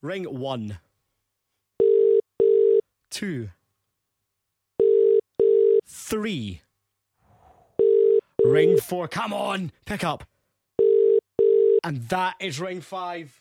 Ring one, two, three. Ring four. Come on, pick up. And that is ring five.